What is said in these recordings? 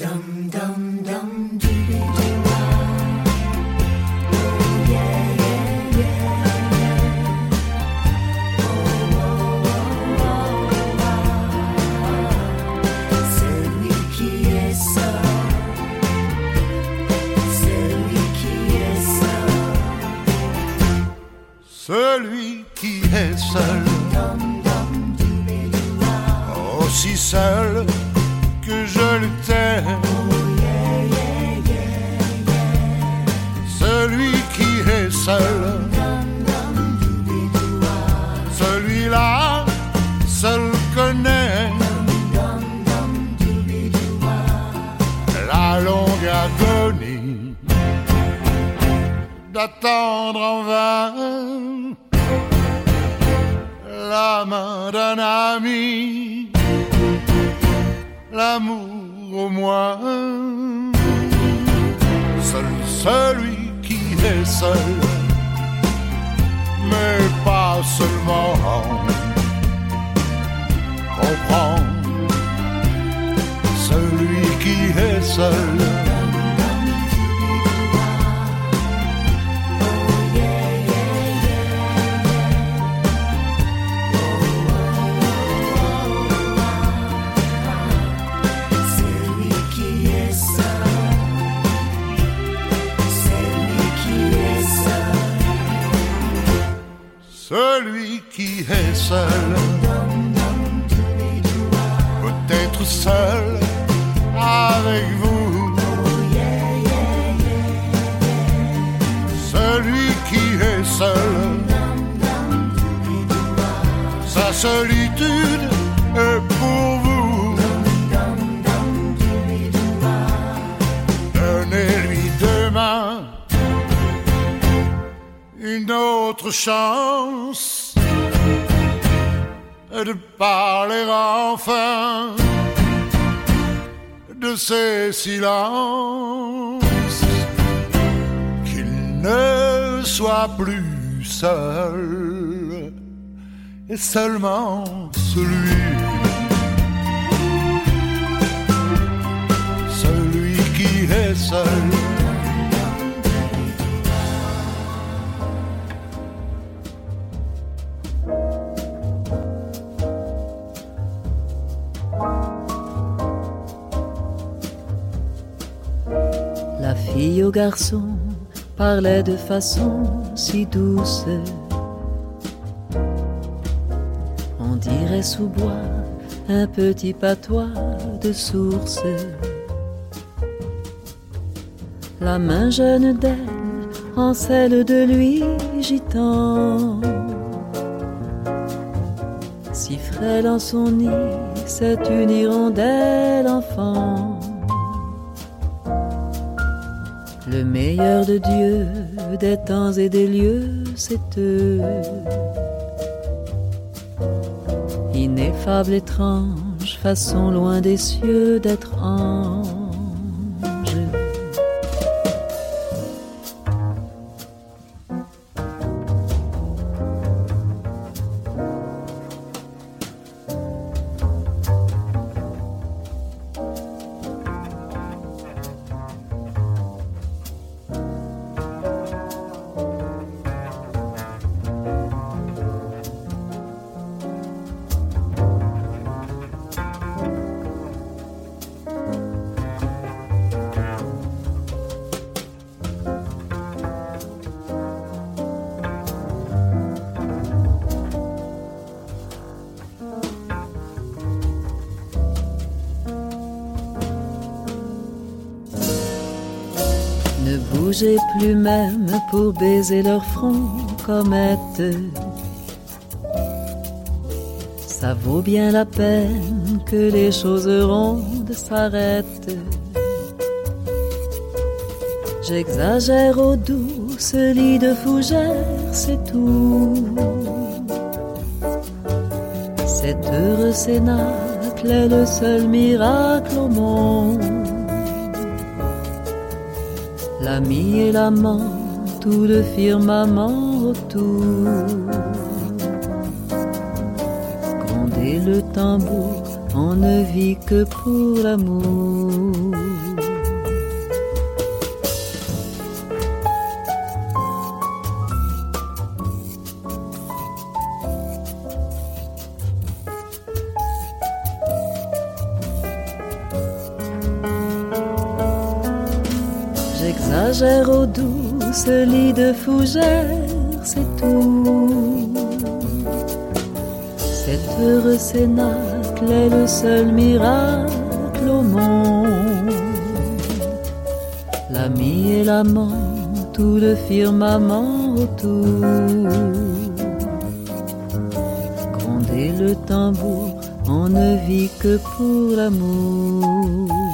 Celui qui est seul, celui qui est seul, Celui qui est seul, aussi seul que je Celui qui est seul, celui-là seul connaît la longue agonie d'attendre en vain la main d'un ami, l'amour au moins. Seul celui qui est seul, mais pas seulement comprend celui qui est seul. Qui est seul, peut-être seul avec vous. Celui qui est seul, sa solitude est pour vous. Donnez-lui demain une autre chance de parler enfin de ces silences, qu'il ne soit plus seul et seulement celui, celui qui est seul. Au garçon parlait de façon si douce. On dirait sous bois un petit patois de source. La main jeune d'elle en celle de lui gitan. Si frêle en son nid, c'est une hirondelle enfant. Le meilleur de Dieu, des temps et des lieux, c'est eux. Ineffable, étrange, façon loin des cieux d'être ange. Bougez plus même pour baiser leur front, comète. Ça vaut bien la peine que les choses rondes s'arrêtent. J'exagère au doux ce lit de fougère, c'est tout. Cet heureux cénacle est le seul miracle au monde. L'ami et l'amant, tout le firmament autour. Gronder le tambour, on ne vit que pour l'amour. Ce lit de fougère, c'est tout. Cet heureux cénacle est le seul miracle au monde. L'ami et l'amant, tout le firmament autour. Gronder le tambour, on ne vit que pour l'amour.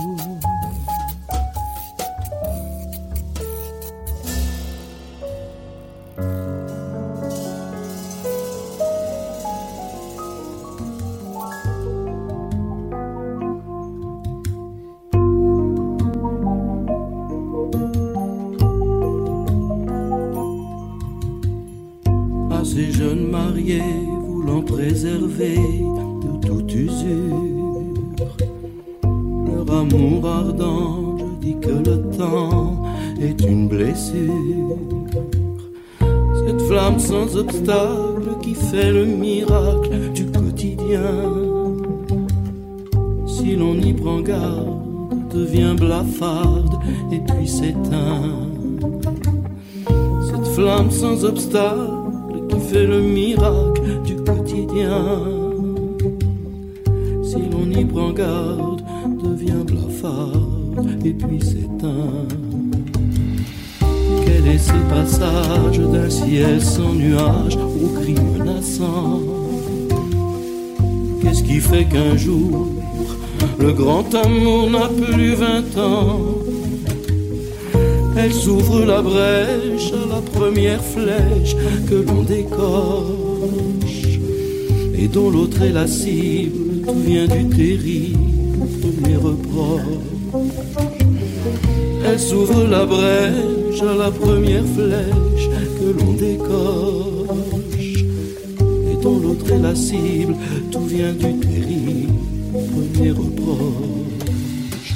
Tout vient du terrible premier reproche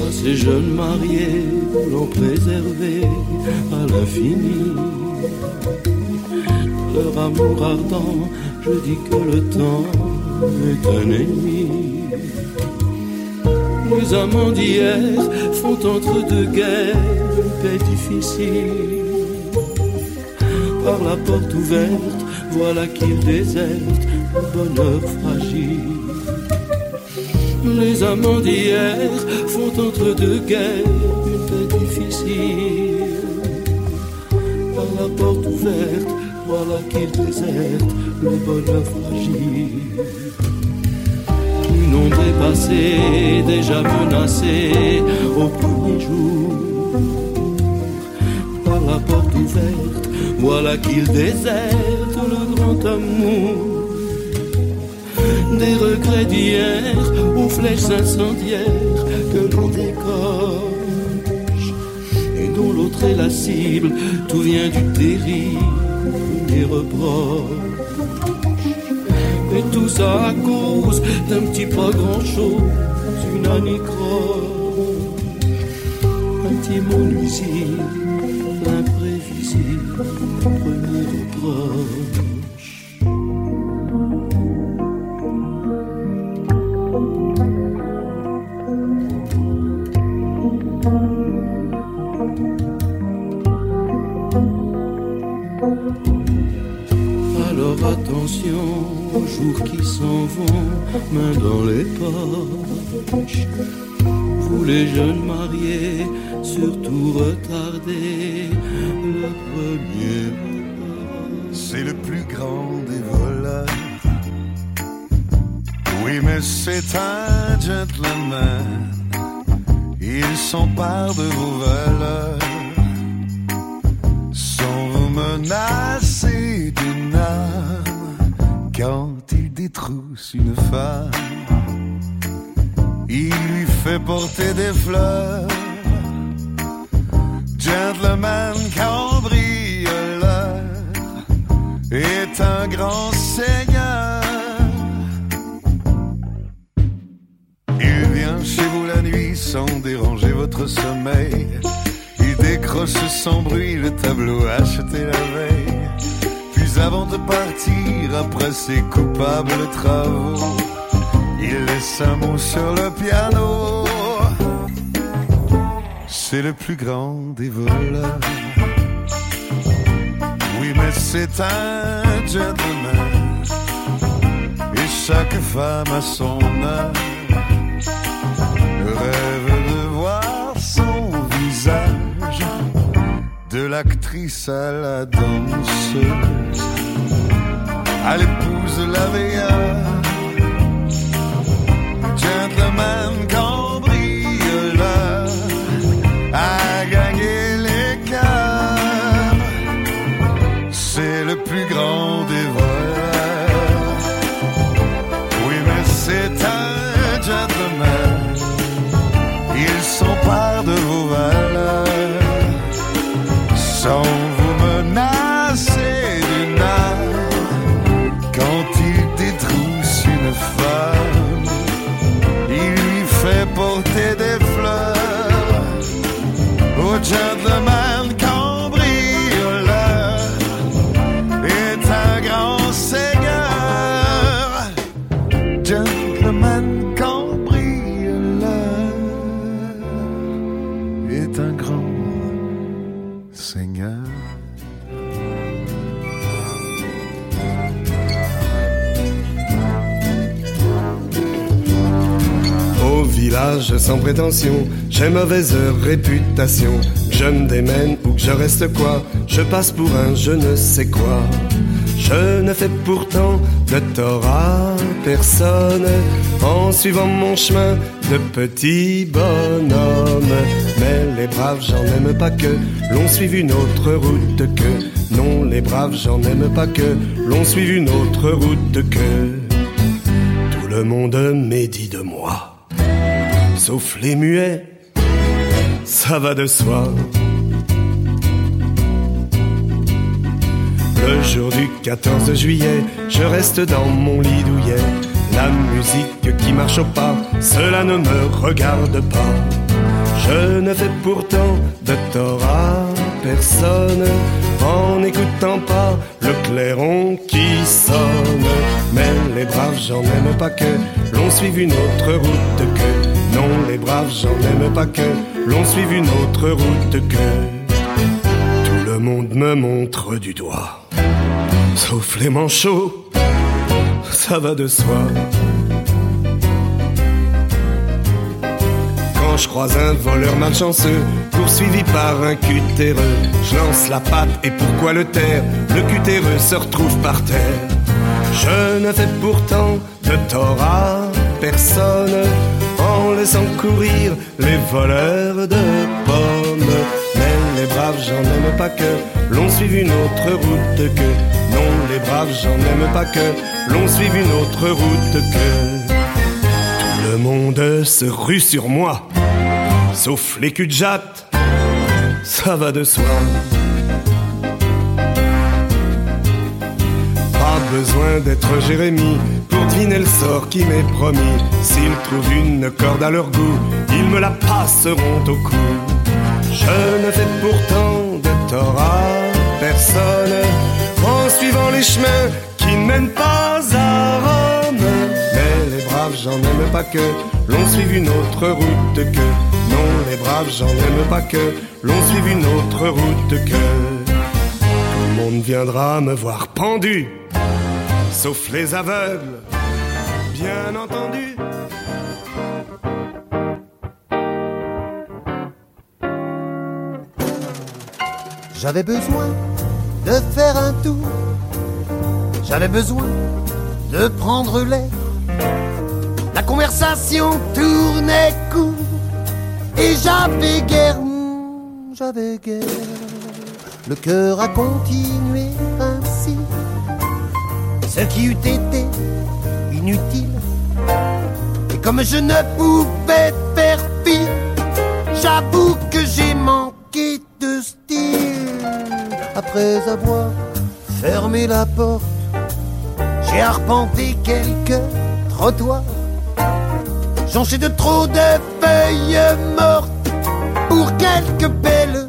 à ces jeunes mariés l'ont préservé à l'infini. Leur amour ardent, je dis que le temps est un ennemi. Les amants d'hier font entre deux guerres une paix difficile. Par la porte ouverte, voilà qu'ils désertent le bonheur fragile. Les amants d'hier font entre deux guerres une paix difficile. Par la porte ouverte, voilà qu'ils désertent le bonheur fragile. Une ombre est passée, déjà menacée au premier jour. Par la porte ouverte, voilà qu'ils désertent le grand amour des regrets d'hier aux flèches incendiaires que l'on décoche et dont l'autre est la cible. Tout vient du terrible des reproches. Et tout ça à cause d'un petit pas grand chose, une anicroche, un petit mot nuisible, jours qui s'en vont, main dans les poches. Vous les jeunes mariés, surtout retardez le premier. C'est le plus grand des voleurs. Oui, mais c'est un gentleman. Il s'empare de vos valeurs. Sans vous menacer d'une arme. Quand détrousse une femme, il lui fait porter des fleurs. Gentleman cambrioleur est un grand seigneur. Il vient chez vous la nuit sans déranger votre sommeil. Il décroche sans bruit le tableau acheté la veille. Puis avant de partir, après ses coupables travaux, il laisse un mot sur le piano. c'est le plus grand des voleurs. Oui, mais c'est un gentleman. Et chaque femme a son heure. Rêve L'actrice à la danseuse. À l'épouse la meilleure. Gentleman cambrioleur. Sans prétention, j'ai mauvaise réputation. Je me démène ou que je reste quoi, je passe pour un je ne sais quoi. Je ne fais pourtant de tort à personne en suivant mon chemin de petit bonhomme. Mais les braves, j'en aime pas que l'on suive une autre route que. Non, les braves, j'en aime pas que l'on suive une autre route que. Tout le monde médit de moi sauf les muets, ça va de soi. Le jour du 14 juillet, je reste dans mon lit douillet. La musique qui marche au pas, cela ne me regarde pas. Je ne fais pourtant de tort à personne en n'écoutant pas le clairon qui sonne. Mais les braves, j'en aime pas que l'on suive une autre route. Les braves, j'en aime pas que l'on suive une autre route que. Tout le monde me montre du doigt, sauf les manchots, ça va de soi. Quand je croise un voleur malchanceux, poursuivi par un cutéreux, je lance la patte et pourquoi le taire? Le cutéreux se retrouve par terre. Je ne fais pourtant de tort à personne en laissant courir les voleurs de pommes. Mais les braves, j'en aime pas que l'on suive une autre route que. Non, les braves, j'en aime pas que l'on suive une autre route que. Tout le monde se rue sur moi, sauf les culs de jatte, ça va de soi. Pas besoin d'être Jérémie pour deviner le sort qui m'est promis. S'ils trouvent une corde à leur goût, ils me la passeront au cou. Je ne fais pourtant de tort à personne en suivant les chemins qui ne mènent pas à Rome. Mais les braves, j'en aime pas que l'on suive une autre route que. Non, les braves, j'en aime pas que l'on suive une autre route que. Tout le monde viendra me voir pendu, sauf les aveugles, bien entendu. J'avais besoin de faire un tour. J'avais besoin de prendre l'air. La conversation tournait court. Et j'avais guère, hmm, j'avais guère. Le cœur a continué ainsi. Ce qui eût été comme je ne pouvais faire pire, j'avoue que j'ai manqué de style. Après avoir fermé la porte, j'ai arpenté quelques trottoirs. Jonché de trop de feuilles mortes pour quelques belles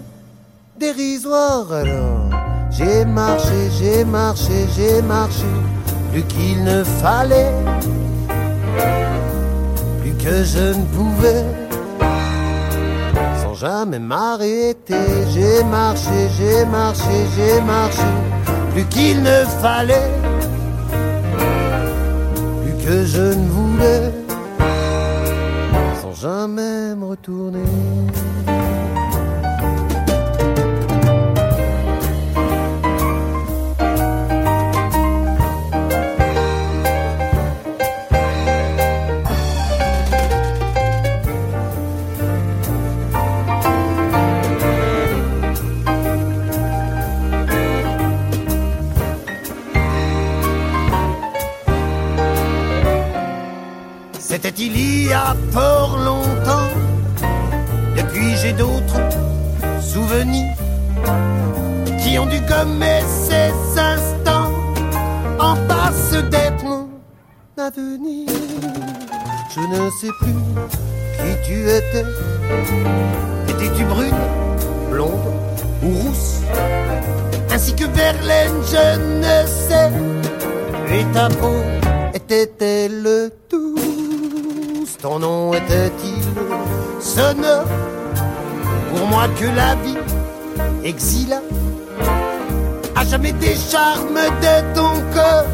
dérisoires. Alors j'ai marché, j'ai marché, j'ai marché, plus qu'il ne fallait, que je ne pouvais, sans jamais m'arrêter. J'ai marché, j'ai marché, j'ai marché, plus qu'il ne fallait, plus que je ne voulais, sans jamais me retourner. Il y a fort longtemps. Depuis j'ai d'autres souvenirs qui ont dû gommer ces instants en passe d'être mon avenir. Je ne sais plus qui tu étais. Étais-tu brune, blonde ou rousse? Ainsi que Verlaine, je ne sais. Et ta peau était-elle Ton nom était-il sonore Pour moi que la vie exila? À jamais des charmes de ton corps.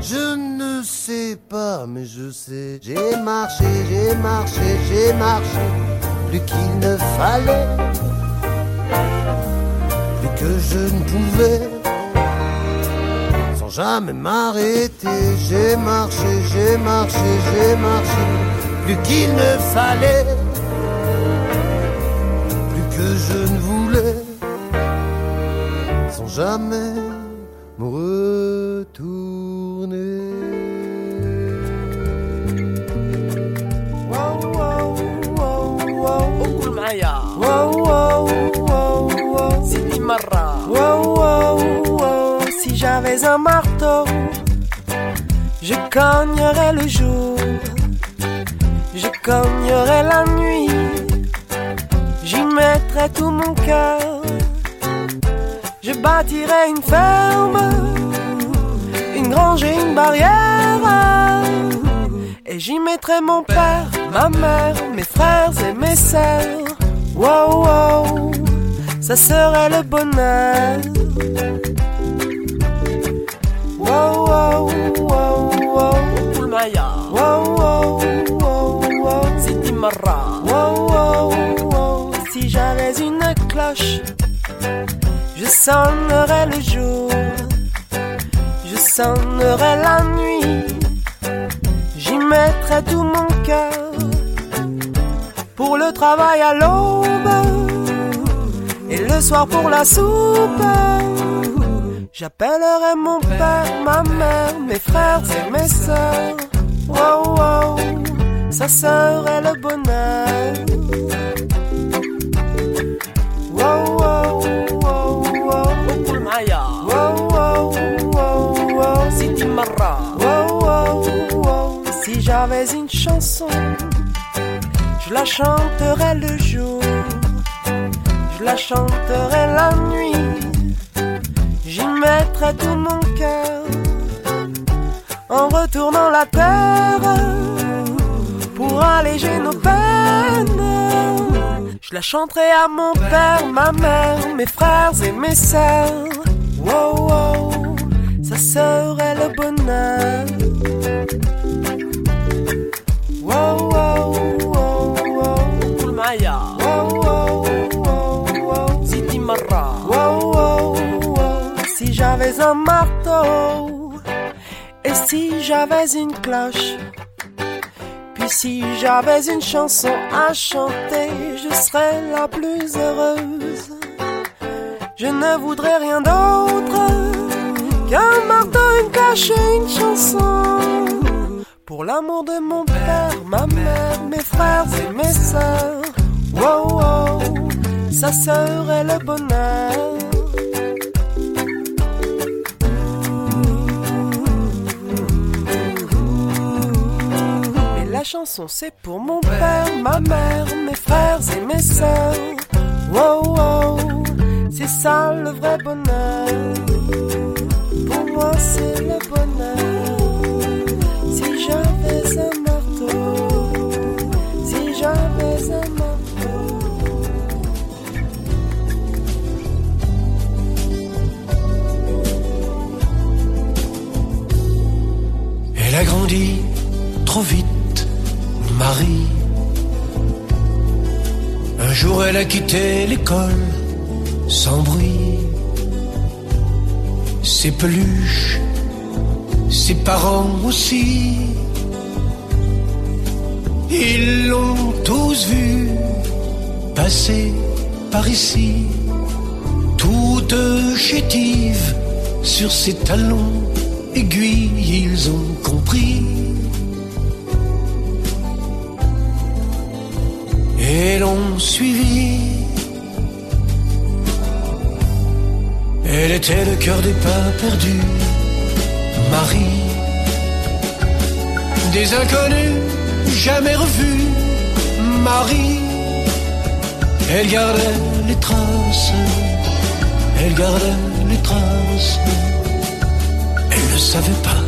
Je ne sais pas, mais je sais, j'ai marché, j'ai marché, j'ai marché, plus qu'il ne fallait, plus que je ne pouvais jamais m'arrêter. J'ai marché, j'ai marché, j'ai marché, plus qu'il ne fallait, plus que je ne voulais, sans jamais me retourner. Wow, wow, wow, oh, j'avais un marteau, je cognerais le jour, je cognerais la nuit, j'y mettrais tout mon cœur, je bâtirais une ferme, une grange et une barrière, et j'y mettrais mon père, ma mère, mes frères et mes sœurs. Wow, wow, ça serait le bonheur. Si j'avais une cloche, je sonnerais le jour, je sonnerais la nuit, j'y mettrais tout mon cœur pour le travail à l'aube et le soir pour la soupe. J'appellerai mon père, ma mère, mes frères et mes sœurs. Wow, wow, ça serait le bonheur. Wow, wow, wow, wow. Wow, wow, wow, wow. Marra. Wow, wow, wow. Si j'avais une chanson, je la chanterais le jour. Je la chanterai la nuit J'y mettrai tout mon cœur en retournant la terre pour alléger nos peines. Je la chanterai à mon père, ma mère, mes frères et mes sœurs. Wow, wow, ça serait le bonheur. Wow, wow, wow, wow, Maya. Un marteau et si j'avais une cloche, puis si j'avais une chanson à chanter, je serais la plus heureuse. Je ne voudrais rien d'autre qu'un marteau, une cloche et une chanson. Pour l'amour de mon père, ma mère, mes frères et mes sœurs. Wow, wow, ça serait le bonheur. La chanson c'est pour mon père, ma mère, mes frères et mes sœurs. Wow, wow, c'est ça le vrai bonheur. Pour moi c'est le bonheur. Quitté l'école sans bruit. Ses peluches, ses parents aussi. Ils l'ont tous vu passer par ici, toute chétive sur ses talons aiguilles, ils ont compris. Et l'ont suivi. Elle était le cœur des pas perdus, Marie, des inconnus jamais revus, Marie. Elle gardait les traces, elle gardait les traces. Elle ne savait pas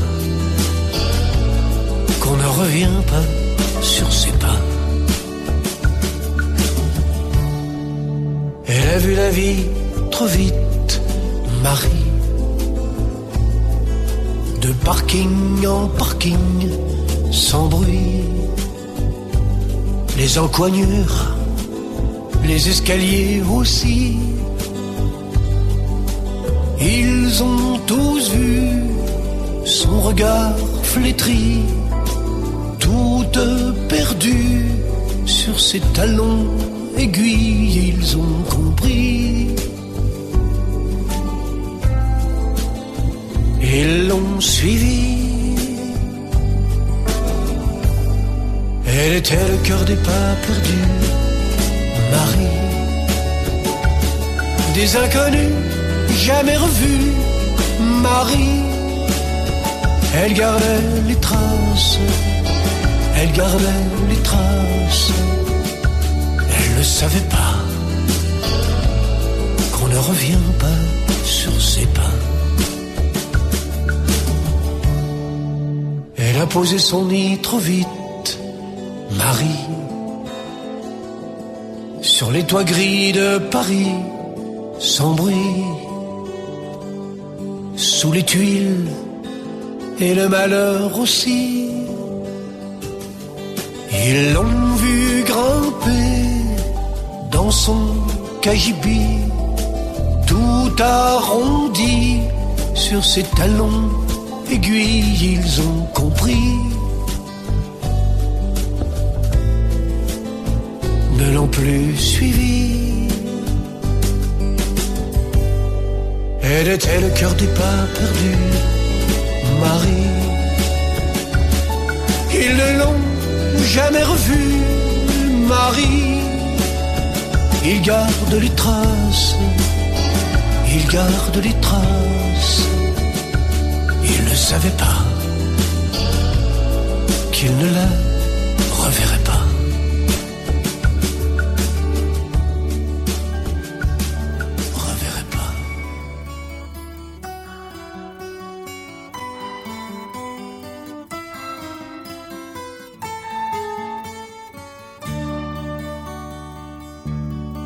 qu'on ne revient pas sur ses pas. Elle a vu la vie trop vite, Marie. De parking en parking, sans bruit. Les encoignures, les escaliers aussi. Ils ont tous vu son regard flétri, toute perdue sur ses talons aiguilles, ils ont compris. Ils l'ont suivi. Elle était le cœur des pas perdus, Marie. Des inconnus jamais revus, Marie. Elle gardait les traces, elle gardait les traces. Elle ne savait pas qu'on ne revient pas sur ses pas. Elle a posé son nid trop vite, Marie, sur les toits gris de Paris, sans bruit, sous les tuiles et le malheur aussi. Ils l'ont vu grimper dans son cagibi, tout arrondi sur ses talons aiguilles, ils ont compris. Ne l'ont plus suivi. Elle était le cœur des pas perdus, Marie. Ils ne l'ont jamais revue, Marie. Il garde les traces, il garde les traces. Savait pas qu'il ne la reverrait pas. Reverrait pas.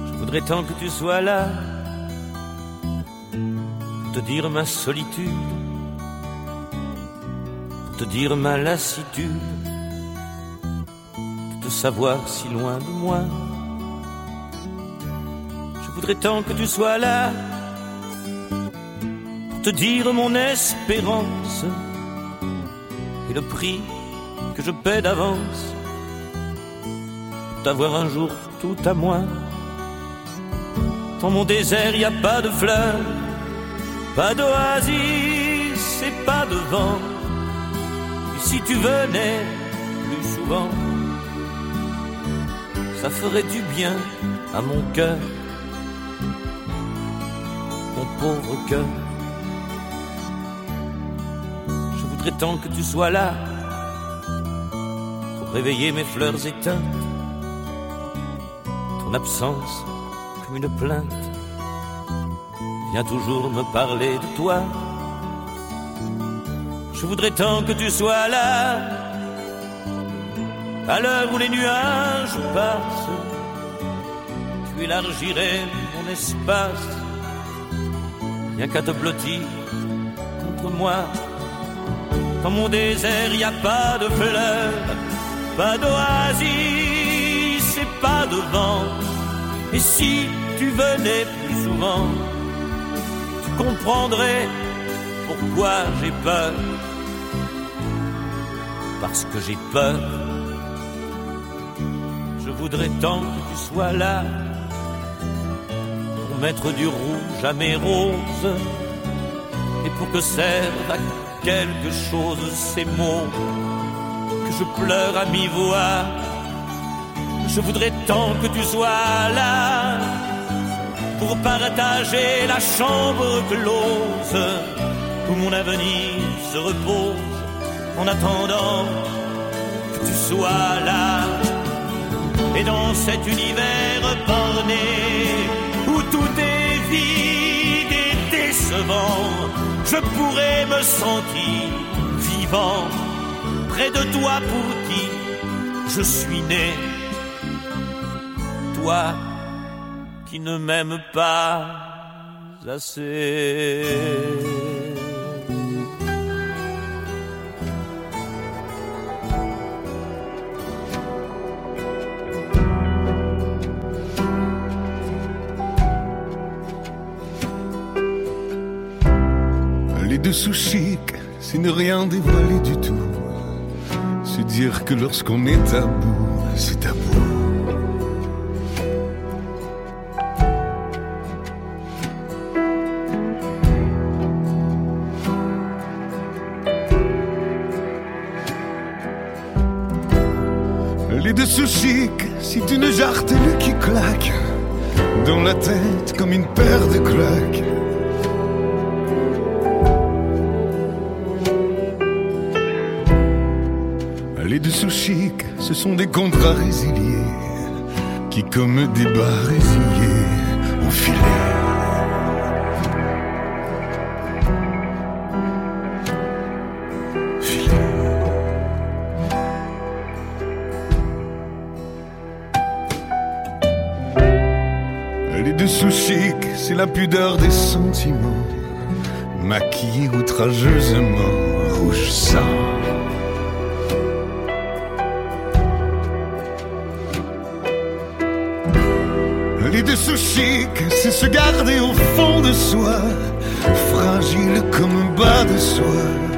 Je voudrais tant que tu sois là te dire ma solitude, te dire ma lassitude, de te savoir si loin de moi. Je voudrais tant que tu sois là pour te dire mon espérance et le prix que je paie d'avance pour t'avoir un jour tout à moi. Dans mon désert, y a pas de fleurs, pas d'oasis et pas de vent. Si tu venais plus souvent, ça ferait du bien à mon cœur, mon pauvre cœur. Je voudrais tant que tu sois là pour réveiller mes fleurs éteintes. Ton absence comme une plainte vient toujours me parler de toi. Je voudrais tant que tu sois là, à l'heure où les nuages passent. Tu élargirais mon espace, rien qu'à te blottir contre moi. Dans mon désert, y a pas de fleurs, pas d'oasis et pas de vent. Et si tu venais plus souvent, tu comprendrais pourquoi j'ai peur. Parce que j'ai peur. Je voudrais tant que tu sois là pour mettre du rouge à mes roses et pour que servent à quelque chose ces mots que je pleure à mi-voix. Je voudrais tant que tu sois là pour partager la chambre close où mon avenir se repose en attendant que tu sois là. Et dans cet univers borné où tout est vide et décevant, je pourrais me sentir vivant près de toi pour qui je suis né. Toi qui ne m'aimes pas assez. Dessous chic, c'est ne rien dévoiler du tout. C'est dire que lorsqu'on est à bout, c'est à bout. Les dessous chic, c'est une jartelle qui claque dans la tête comme une paire de claques. Les dessous chic, ce sont des contrats résiliés qui, comme des bas résiliés, ont filé. Les dessous c'est la pudeur des sentiments, maquillés outrageusement, rouge sang. C'est se garder au fond de soi, fragile comme un bas de soie.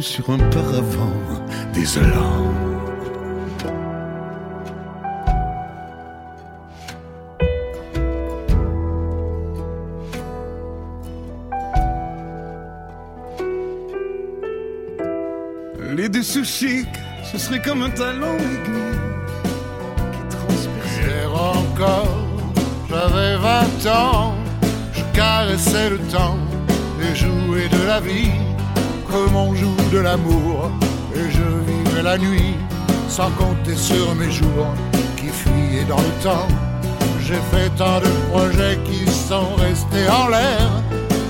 Sur un paravent désolant. Les dessous chic, ce serait comme un talon aigu qui transperce. Encore, j'avais 20 ans, je caressais le temps et jouais de la vie comme on joue de l'amour. Et je vivais la nuit sans compter sur mes jours qui fuyaient dans le temps. J'ai fait tant de projets qui sont restés en l'air.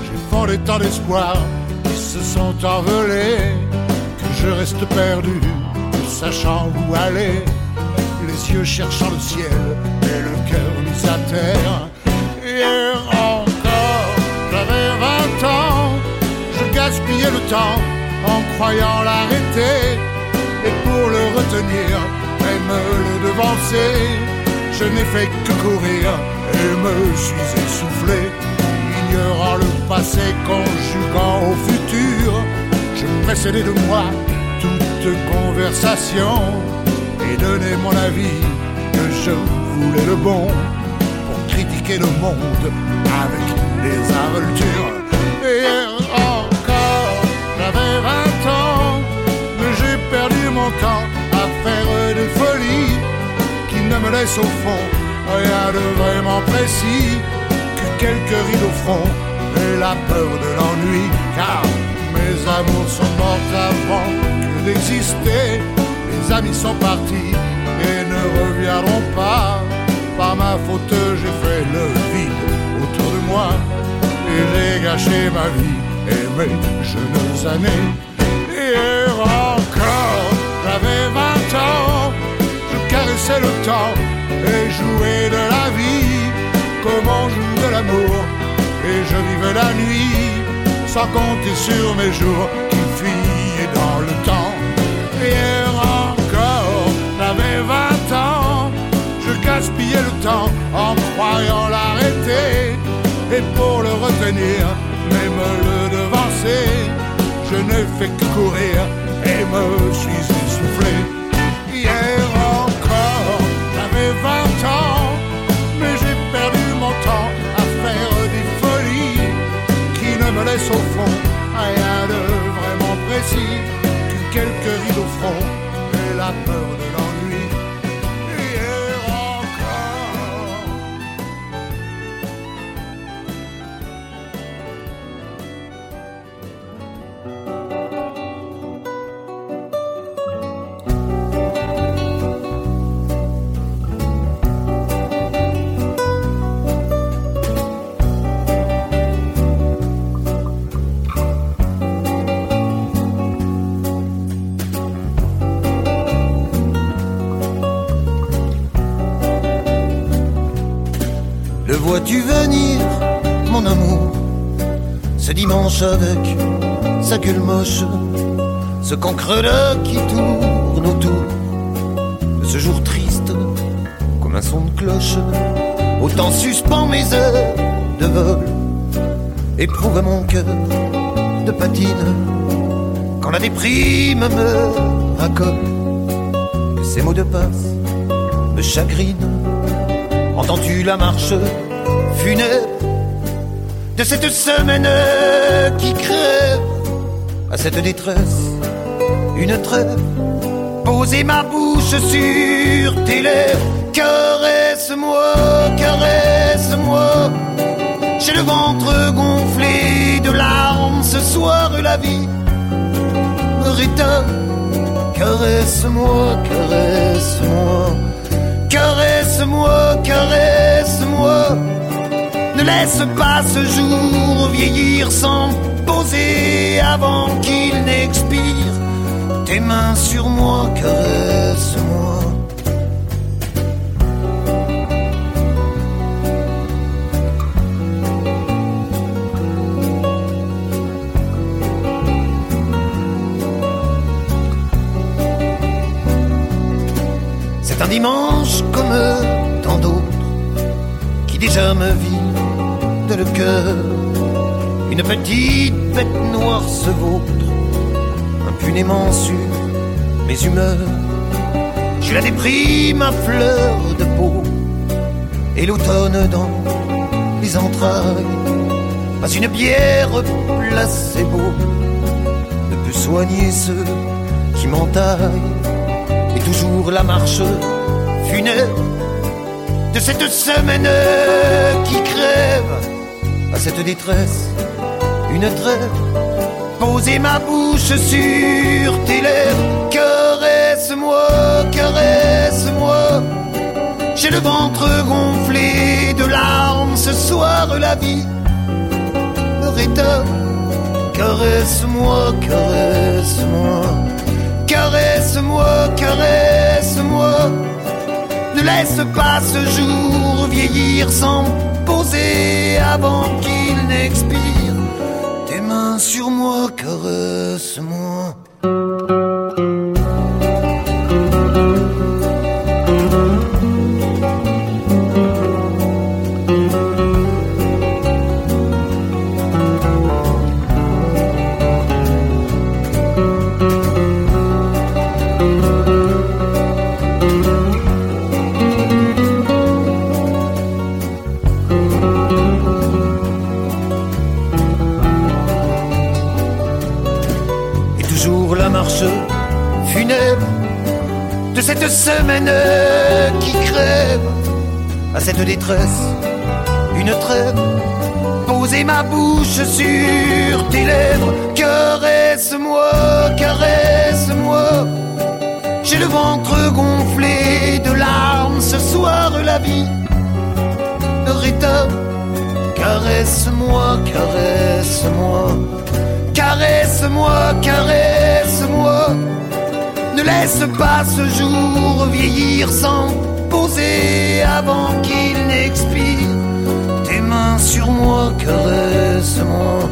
J'ai fondé tant d'espoirs qui se sont envolés que je reste perdu, sachant où aller les yeux cherchant le ciel et le cœur mis à terre. Je gaspillais le temps en croyant l'arrêter. Et pour le retenir, même le devancer, je n'ai fait que courir et me suis essoufflé. Ignorant le passé, conjuguant au futur, je précédais de moi toute conversation et donner mon avis que je voulais le bon pour critiquer le monde avec des encore, j'avais 20 ans, mais j'ai perdu mon temps à faire des folies qui ne me laissent au fond rien de vraiment précis que quelques rides au front et la peur de l'ennui car mes amours sont morts avant que d'exister. Les amis sont partis et ne reviendront pas. Par ma faute, j'ai fait le vide autour de moi et j'ai gâché ma vie et mes jeunes années. Hier encore, j'avais 20 ans, je caressais le temps et jouais de la vie comme on joue de l'amour. Et je vivais la nuit sans compter sur mes jours qui fuyaient dans le temps. Hier encore, j'avais 20 ans, je gaspillais le temps en croyant l'arrêter. Et pour le retenir, le devancer, je ne fais que courir et me suis essoufflé. Hier encore, j'avais 20 ans, mais j'ai perdu mon temps à faire des folies qui ne me laissent au fond rien de vraiment précis que quelques rides au front et la peur vois-tu venir, mon amour, ce dimanche avec sa gueule moche, ce cancre-là qui tourne autour de ce jour triste comme un son de cloche. Autant suspend mes heures de vol, éprouve mon cœur de patine quand la déprime me raccole, que ces mots de passe me chagrinent. Entends-tu la marche funèbre de cette semaine qui crève à cette détresse une trêve. Poser ma bouche sur tes lèvres. Caresse-moi, caresse-moi. J'ai le ventre gonflé de larmes. Ce soir la vie me Caresse-moi, caresse-moi. Caresse-moi, caresse-moi. Ne laisse pas ce jour vieillir sans poser avant qu'il n'expire. Tes mains sur moi, caresse-moi. C'est un dimanche comme tant d'autres qui déjà me vide le cœur. Une petite bête noire se vautre impunément sur mes humeurs. Je la déprime à fleur de peau et l'automne dans les entrailles. Pas une bière placebo ne peut soigner ceux qui m'entaillent et toujours la marche funèbre de cette semaine qui crève à cette détresse une trêve. Poser ma bouche sur tes lèvres. Caresse-moi caresse-moi. J'ai le ventre gonflé de larmes. Ce soir la vie me caresse-moi caresse-moi. Caresse-moi, caresse-moi. Ne laisse pas ce jour vieillir sans poser avant n'expire. Tes mains sur moi, caresse-moi. caresse-moi, caresse-moi. Ne laisse pas ce jour vieillir sans poser avant qu'il n'expire. Tes mains sur moi, caresse-moi,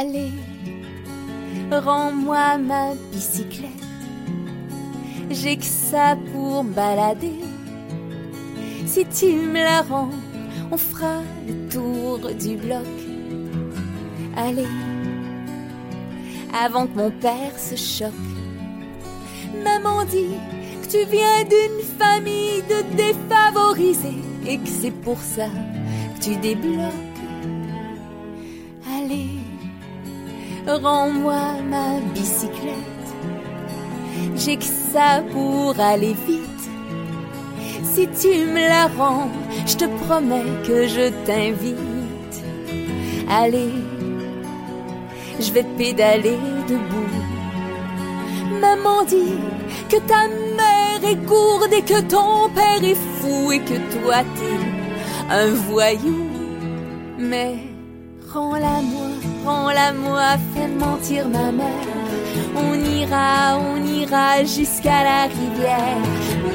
Allez, rends-moi ma bicyclette. J'ai que ça pour balader. Si tu me la rends, on fera le tour du bloc. Allez, avant que mon père se choque. Maman dit que tu viens d'une famille de défavorisés et que c'est pour ça que tu débloques. Rends-moi ma bicyclette. J'ai que ça pour aller vite. Si tu me la rends, je te promets que je t'invite. Allez, je vais pédaler debout. Maman dit que ta mère est gourde et que ton père est fou et que toi t'es un voyou. Mais rends-la moi, rends-la moi, fais mentir ma mère. On ira, on ira jusqu'à la rivière.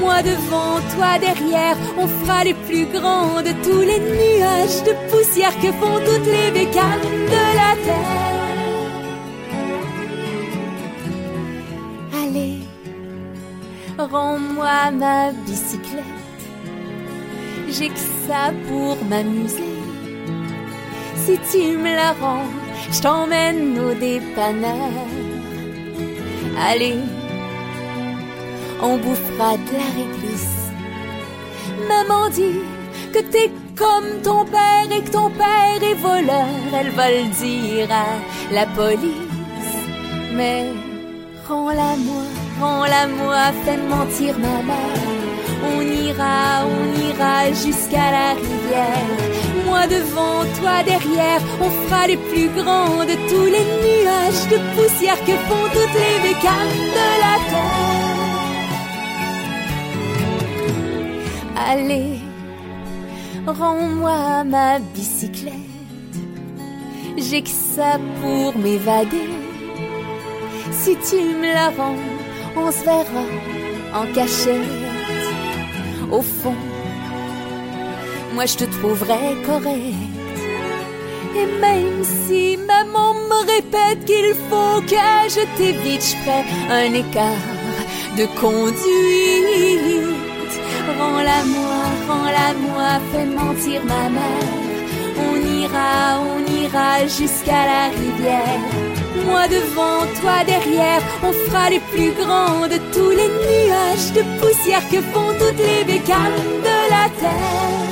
Moi devant, toi derrière, on fera les plus grands de tous les nuages de poussière que font toutes les bécanes de la terre. Allez, rends-moi ma bicyclette. J'ai que ça pour m'amuser. Si tu me la rends, je t'emmène au dépanneur. Allez, on bouffera de la réglisse. Maman dit que t'es comme ton père et que ton père est voleur. Elle va le dire à la police. Mais rends-la moi, rends-la moi, fais mentir ma mère. On ira, on ira jusqu'à la rivière. Moi devant, toi derrière, on fera les plus grands de tous les nuages de poussière que font toutes les bécanes de la terre. Allez, rends-moi ma bicyclette. J'ai que ça pour m'évader. Si tu me la rends, on se verra en cachette. Au fond, moi je te trouverai correct. Et même si maman me répète qu'il faut que je t'évite, je ferai un écart de conduite. Rends-la moi, rends-la moi, fais mentir ma mère. On ira, on ira jusqu'à la rivière. Moi devant, toi derrière, on fera les plus grands de tous les nuages de poussière que font toutes les bécanes de la terre.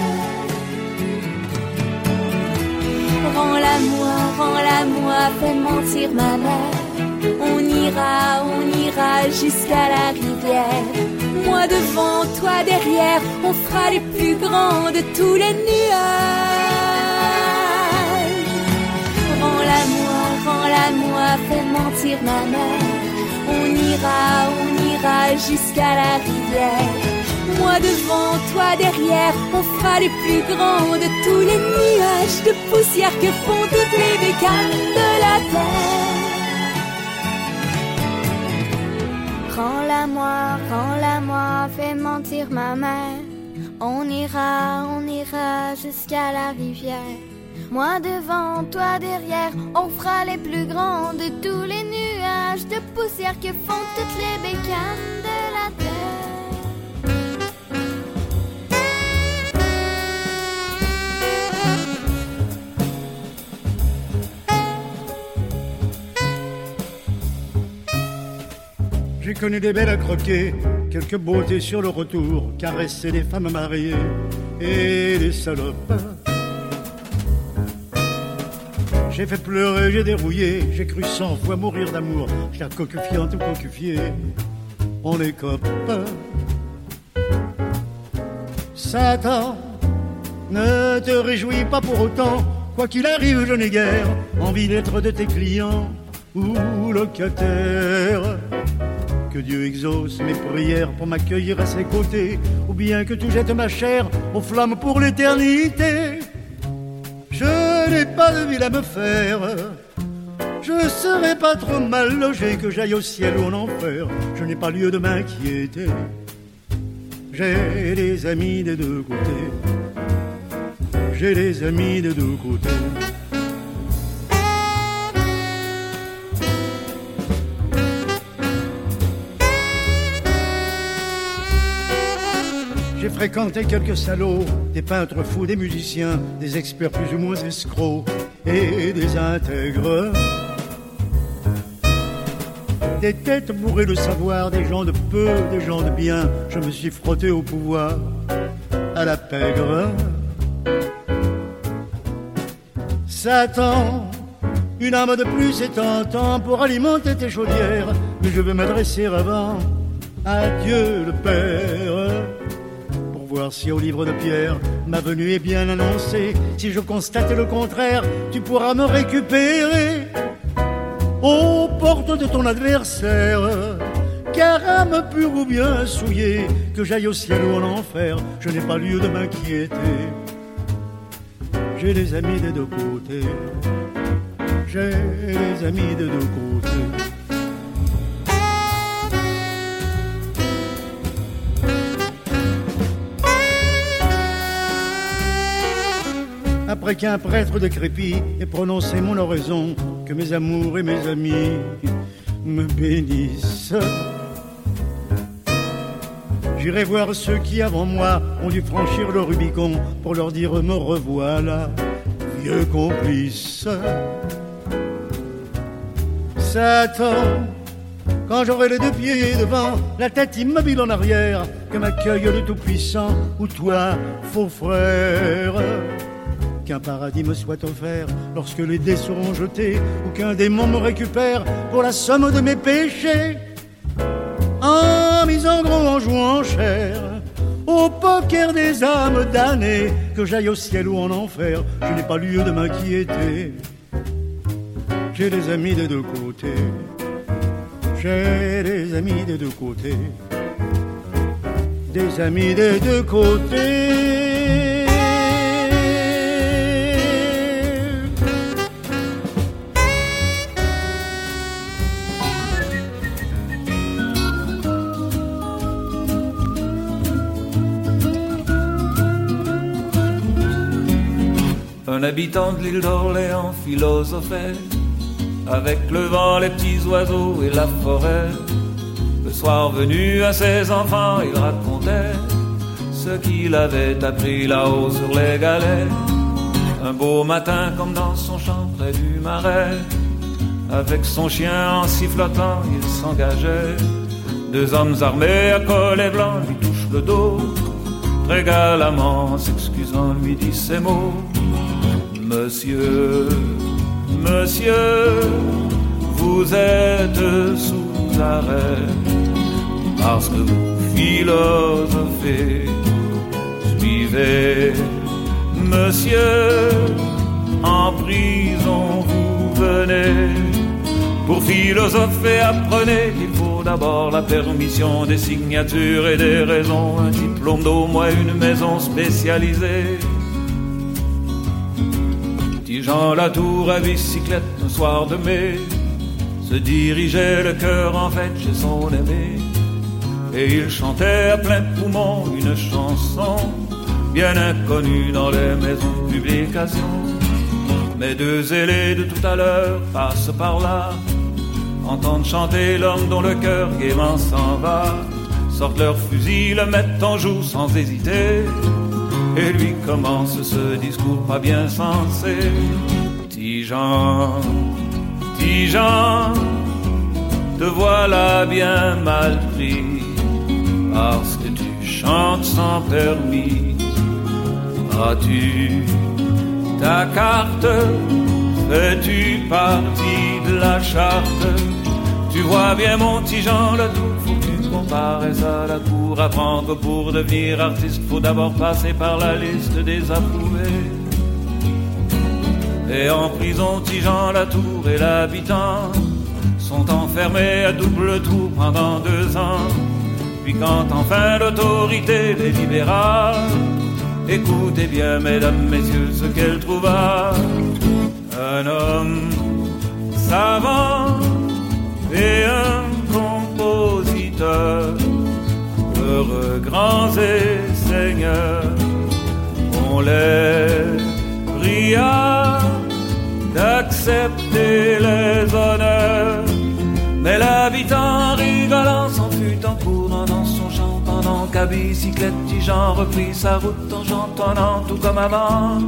Rends-la moi, rends-la moi, fais mentir ma mère. On ira, on ira jusqu'à la rivière. Moi devant, toi derrière, on fera les plus grands de tous les nuages. Rends-la moi, fais mentir ma mère. On ira, on ira jusqu'à la rivière. Moi devant, toi derrière, on fera les plus grands de tous les nuages de poussière que font toutes les bécanes de la terre. Rends-la moi, rends-la moi, fais mentir ma mère. On ira, on ira jusqu'à la rivière. Moi devant, toi derrière, on fera les plus grands de tous les nuages de poussière que font toutes les bécanes de la terre. J'ai connu des belles à croquer, quelques beautés sur le retour, caresser des femmes mariées et des salopes. J'ai fait pleurer, j'ai dérouillé, j'ai cru cent fois mourir d'amour, cher cocufiante ou cocufié, on est copains. Satan, ne te réjouis pas pour autant, quoi qu'il arrive, je n'ai guère envie d'être de tes clients ou locataires. Que Dieu exauce mes prières pour m'accueillir à ses côtés, ou bien que tu jettes ma chair aux flammes pour l'éternité. N'ai pas de ville à me faire, je serai pas trop mal logé que j'aille au ciel ou en enfer. Je n'ai pas lieu de m'inquiéter. J'ai des amis des deux côtés. J'ai des amis des deux côtés. J'ai fréquenté quelques salauds, des peintres fous, des musiciens, des experts plus ou moins escrocs et des intègres. Des têtes bourrées de savoir, des gens de peu, des gens de bien. Je me suis frotté au pouvoir, à la pègre. Satan, une âme de plus est tentant pour alimenter tes chaudières, mais je vais m'adresser avant à Dieu le Père voir si au livre de Pierre ma venue est bien annoncée. Si je constate le contraire, tu pourras me récupérer aux portes de ton adversaire. Car âme pure ou bien souillée, que j'aille au ciel ou en enfer, je n'ai pas lieu de m'inquiéter. J'ai des amis des deux côtés, j'ai des amis des deux côtés. Après qu'un prêtre décrépit ait prononcé mon oraison, que mes amours et mes amis me bénissent. J'irai voir ceux qui avant moi ont dû franchir le Rubicon pour leur dire me revoilà, vieux complice. Satan, quand j'aurai les deux pieds devant, la tête immobile en arrière, que m'accueille le Tout-Puissant ou toi, faux frère. Qu'un paradis me soit offert lorsque les dés seront jetés, ou qu'un démon me récupère pour la somme de mes péchés. En mise en gros, en jouant cher, au poker des âmes damnées, que j'aille au ciel ou en enfer, je n'ai pas lieu de m'inquiéter. J'ai des amis des deux côtés, j'ai des amis des deux côtés, des amis des deux côtés. Un habitant de l'île d'Orléans philosophait avec le vent, les petits oiseaux et la forêt. Le soir venu à ses enfants, il racontait ce qu'il avait appris là-haut sur les galets. Un beau matin, comme dans son champ près du marais, avec son chien en sifflotant, il s'engageait. Deux hommes armés à collet blanc lui touchent le dos. Très galamment, s'excusant, lui dit ces mots. Monsieur, monsieur, vous êtes sous arrêt parce que vous philosophez. Suivez, monsieur, en prison vous venez. Pour philosopher, apprenez qu'il faut d'abord la permission des signatures et des raisons, un diplôme d'au moins une maison spécialisée. Jean Latour à bicyclette un soir de mai se dirigeait le cœur en fête chez son aimé. Et il chantait à plein poumon une chanson bien inconnue dans les maisons de publication. Mais deux ailés de tout à l'heure passent par là, entendent chanter l'homme dont le cœur gaiement s'en va, sortent leur fusil, le mettent en joue sans hésiter et lui commence ce discours pas bien sensé. Petit Jean, te voilà bien mal pris, parce que tu chantes sans permis. As-tu ta carte? Fais-tu partie de la charte? Tu vois bien mon Jean, le tout que compares à la cour. Apprendre pour devenir artiste, faut d'abord passer par la liste des approuvés. Et en prison, Tijan, la tour et l'habitant sont enfermés à double tour pendant deux ans. Puis quand enfin l'autorité les libéra, écoutez bien, mesdames, messieurs, ce qu'elle trouva. Un homme savant et un compositeur, heureux grands et seigneurs, on les pria d'accepter les honneurs. Mais l'habitant rigolant s'en fut en courant dans son champ pendant qu'à bicyclette, j'en repris sa route en chantonnant tout comme avant.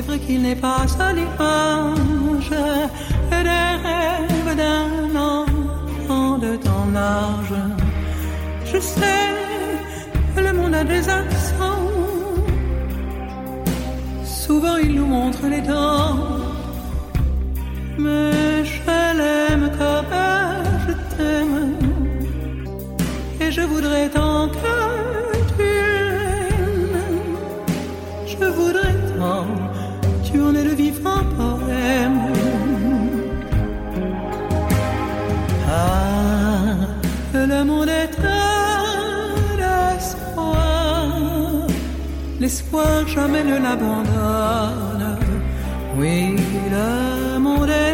C'est vrai qu'il n'est pas l'image des rêves d'un enfant de ton âge. Je sais, le monde a des accents. Souvent, il nous montre les dents. Mais je l'aime comme je t'aime. Et je voudrais tant que L'espoir jamais ne l'abandonne. Oui, monde est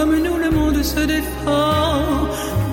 Comme nous, le monde se défend.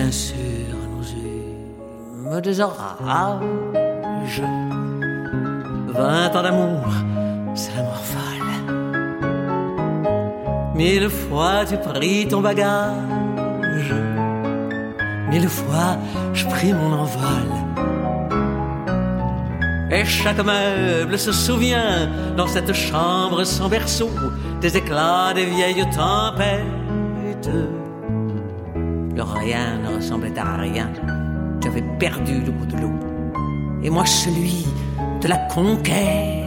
Bien sûr, nous eûmes des orages. Vingt ans d'amour, c'est l'amour folle. Mille fois tu pris ton bagage. Mille fois je pris mon envol. Et chaque meuble se souvient dans cette chambre sans berceau des éclats des vieilles tempêtes. Rien ne ressemblait à rien. Tu avais perdu le bout de l'eau. Et moi celui de la conquête.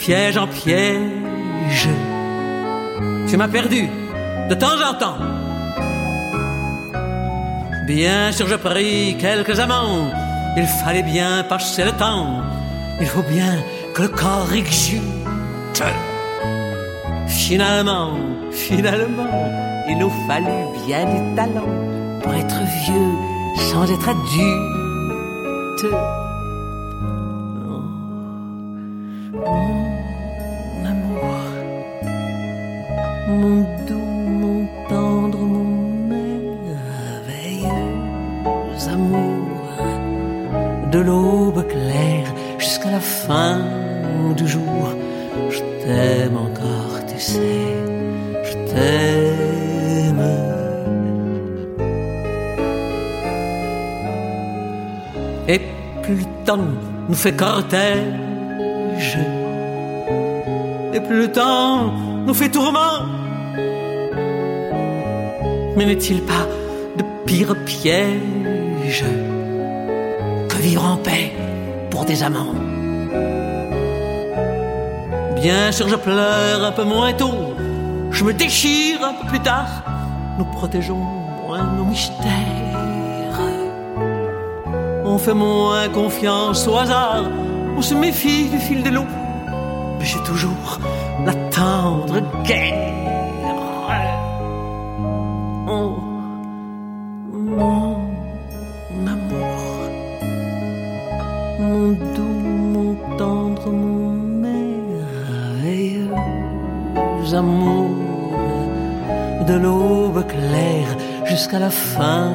Piège en piège. Tu m'as perdu de temps en temps. Bien sûr, je pris quelques amants. Il fallait bien passer le temps. Il faut bien que le corps exulte. Finalement, finalement, il nous fallut bien du talent pour être vieux sans être adulte. Nous fait cortège, et plus le temps nous fait tourment. Mais n'est-il pas de pire piège que vivre en paix pour des amants? Bien sûr, je pleure un peu moins tôt, je me déchire un peu plus tard. Nous protégeons moins nos mystères. Fait moins confiance au hasard, on se méfie du fil de l'eau. Mais j'ai toujours la tendre guerre. Oh, mon amour, mon doux, mon tendre, mon merveilleux amour, de l'aube claire jusqu'à la fin